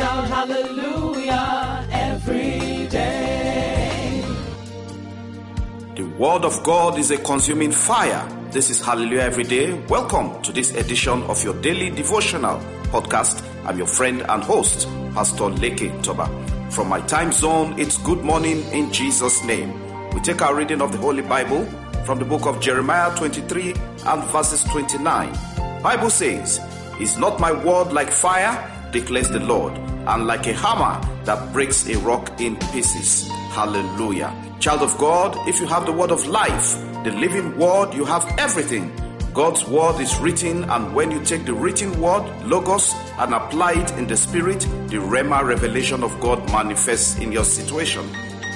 Shout hallelujah every day. The Word of God is a consuming fire. This is Hallelujah Every Day. Welcome to this edition of your daily devotional podcast. I'm your friend and host, Pastor Leke Toba. From my time zone, it's good morning in Jesus' name. We take our reading of the Holy Bible from the book of Jeremiah 23 and verses 29. Bible says, Is not my word like fire, declares the Lord, and like a hammer that breaks a rock in pieces. Hallelujah. Child of God, if you have the word of life, the living word, you have everything. God's word is written, and when you take the written word, Logos, and apply it in the spirit, the Rhema revelation of God manifests in your situation.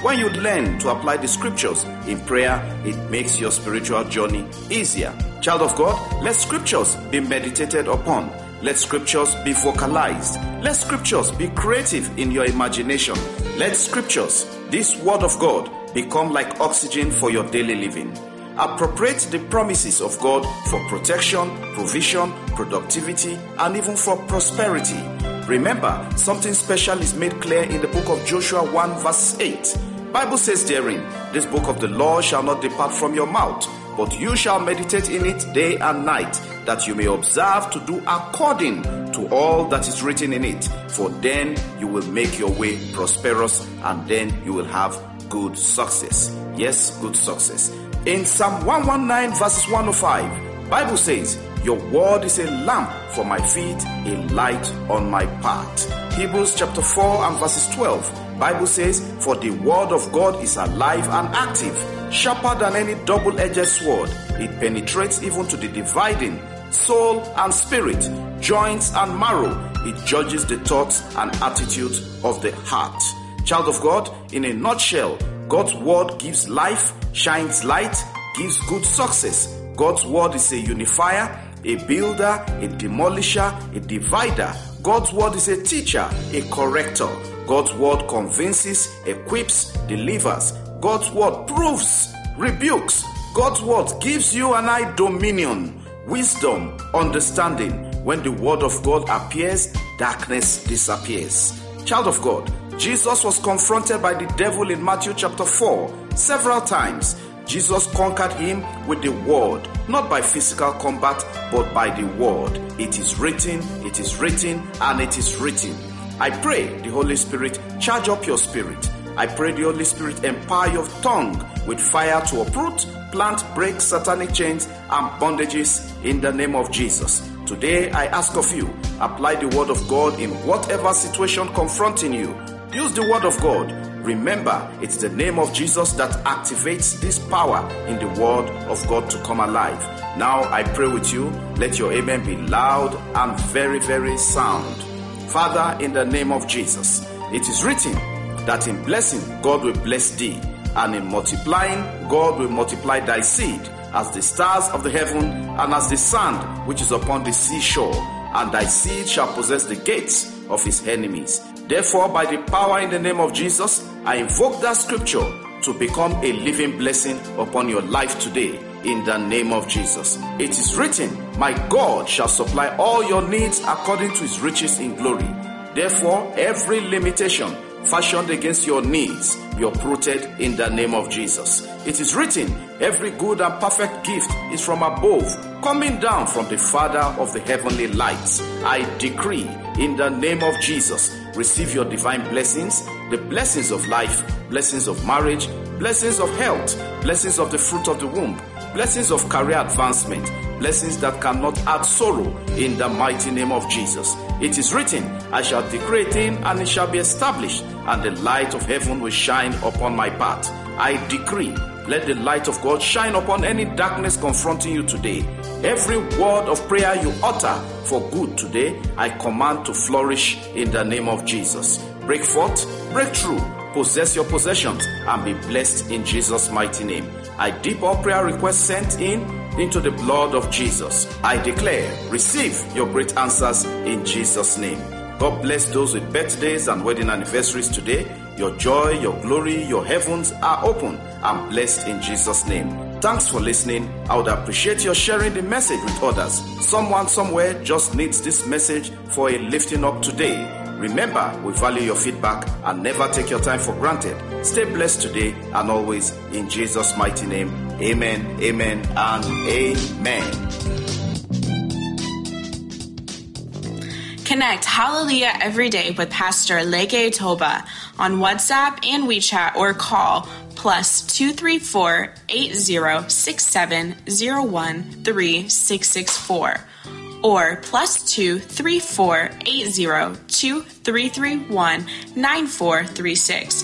When you learn to apply the scriptures in prayer, it makes your spiritual journey easier. Child of God, let scriptures be meditated upon. Let scriptures be vocalized. Let scriptures be creative in your imagination. Let scriptures, this word of God, become like oxygen for your daily living. Appropriate the promises of God for protection, provision, productivity, and even for prosperity. Remember, something special is made clear in the book of Joshua 1 verse 8. Bible says therein, this book of the law shall not depart from your mouth, but you shall meditate in it day and night, that you may observe to do according to all that is written in it. For then you will make your way prosperous, and then you will have good success. Yes, good success. In Psalm 119 verses 105, Bible says, Your word is a lamp for my feet, a light on my path. Hebrews chapter 4 and verses 12, Bible says, For the word of God is alive and active, sharper than any double-edged sword. It penetrates even to the dividing soul and spirit, joints and marrow. It judges the thoughts and attitudes of the heart. Child of God, in a nutshell, God's word gives life, shines light, gives good success. God's word is a unifier, a builder, a demolisher, a divider. God's word is a teacher, a corrector. God's word convinces, equips, delivers. God's word proves, rebukes. God's word gives you and I dominion, wisdom, understanding. When the word of God appears, darkness disappears. Child of God, Jesus was confronted by the devil in Matthew chapter 4 several times. Jesus conquered him with the word, not by physical combat, but by the word. It is written, it is written, and it is written. I pray the Holy Spirit charge up your spirit. I pray the Holy Spirit empower your tongue with fire to uproot, plant, break satanic chains and bondages in the name of Jesus. Today I ask of you, apply the word of God in whatever situation confronting you. Use the word of God. Remember, it's the name of Jesus that activates this power in the word of God to come alive. Now I pray with you, let your amen be loud and very, very sound. Father, in the name of Jesus, it is written that in blessing God will bless thee, and in multiplying God will multiply thy seed as the stars of the heaven and as the sand which is upon the seashore, and thy seed shall possess the gates of his enemies. Therefore, by the power in the name of Jesus, I invoke that scripture to become a living blessing upon your life today in the name of Jesus. It is written, My God shall supply all your needs according to his riches in glory. Therefore, every limitation fashioned against your needs be uprooted in the name of Jesus. It is written, Every good and perfect gift is from above, coming down from the Father of the heavenly lights. I decree in the name of Jesus, receive your divine blessings, the blessings of life, blessings of marriage, blessings of health, blessings of the fruit of the womb, blessings of career advancement, blessings that cannot add sorrow in the mighty name of Jesus. It is written, I shall decree thing and it shall be established, and the light of heaven will shine upon my path. I decree, let the light of God shine upon any darkness confronting you today. Every word of prayer you utter for good today, I command to flourish in the name of Jesus. Break forth, break through, possess your possessions, and be blessed in Jesus' mighty name. I dip all prayer requests sent in into the blood of Jesus. I declare, receive your great answers in Jesus' name. God bless those with birthdays and wedding anniversaries today. Your joy, your glory, your heavens are open and blessed in Jesus' name. Thanks for listening. I would appreciate your sharing the message with others. Someone somewhere just needs this message for a lifting up today. Remember, we value your feedback and never take your time for granted. Stay blessed today and always in Jesus' mighty name. Amen, amen, and amen. Connect Hallelujah every day with Pastor Leke Toba on WhatsApp and WeChat or call plus 234 8067 3664 or plus two three four eight zero two three three one nine four three six.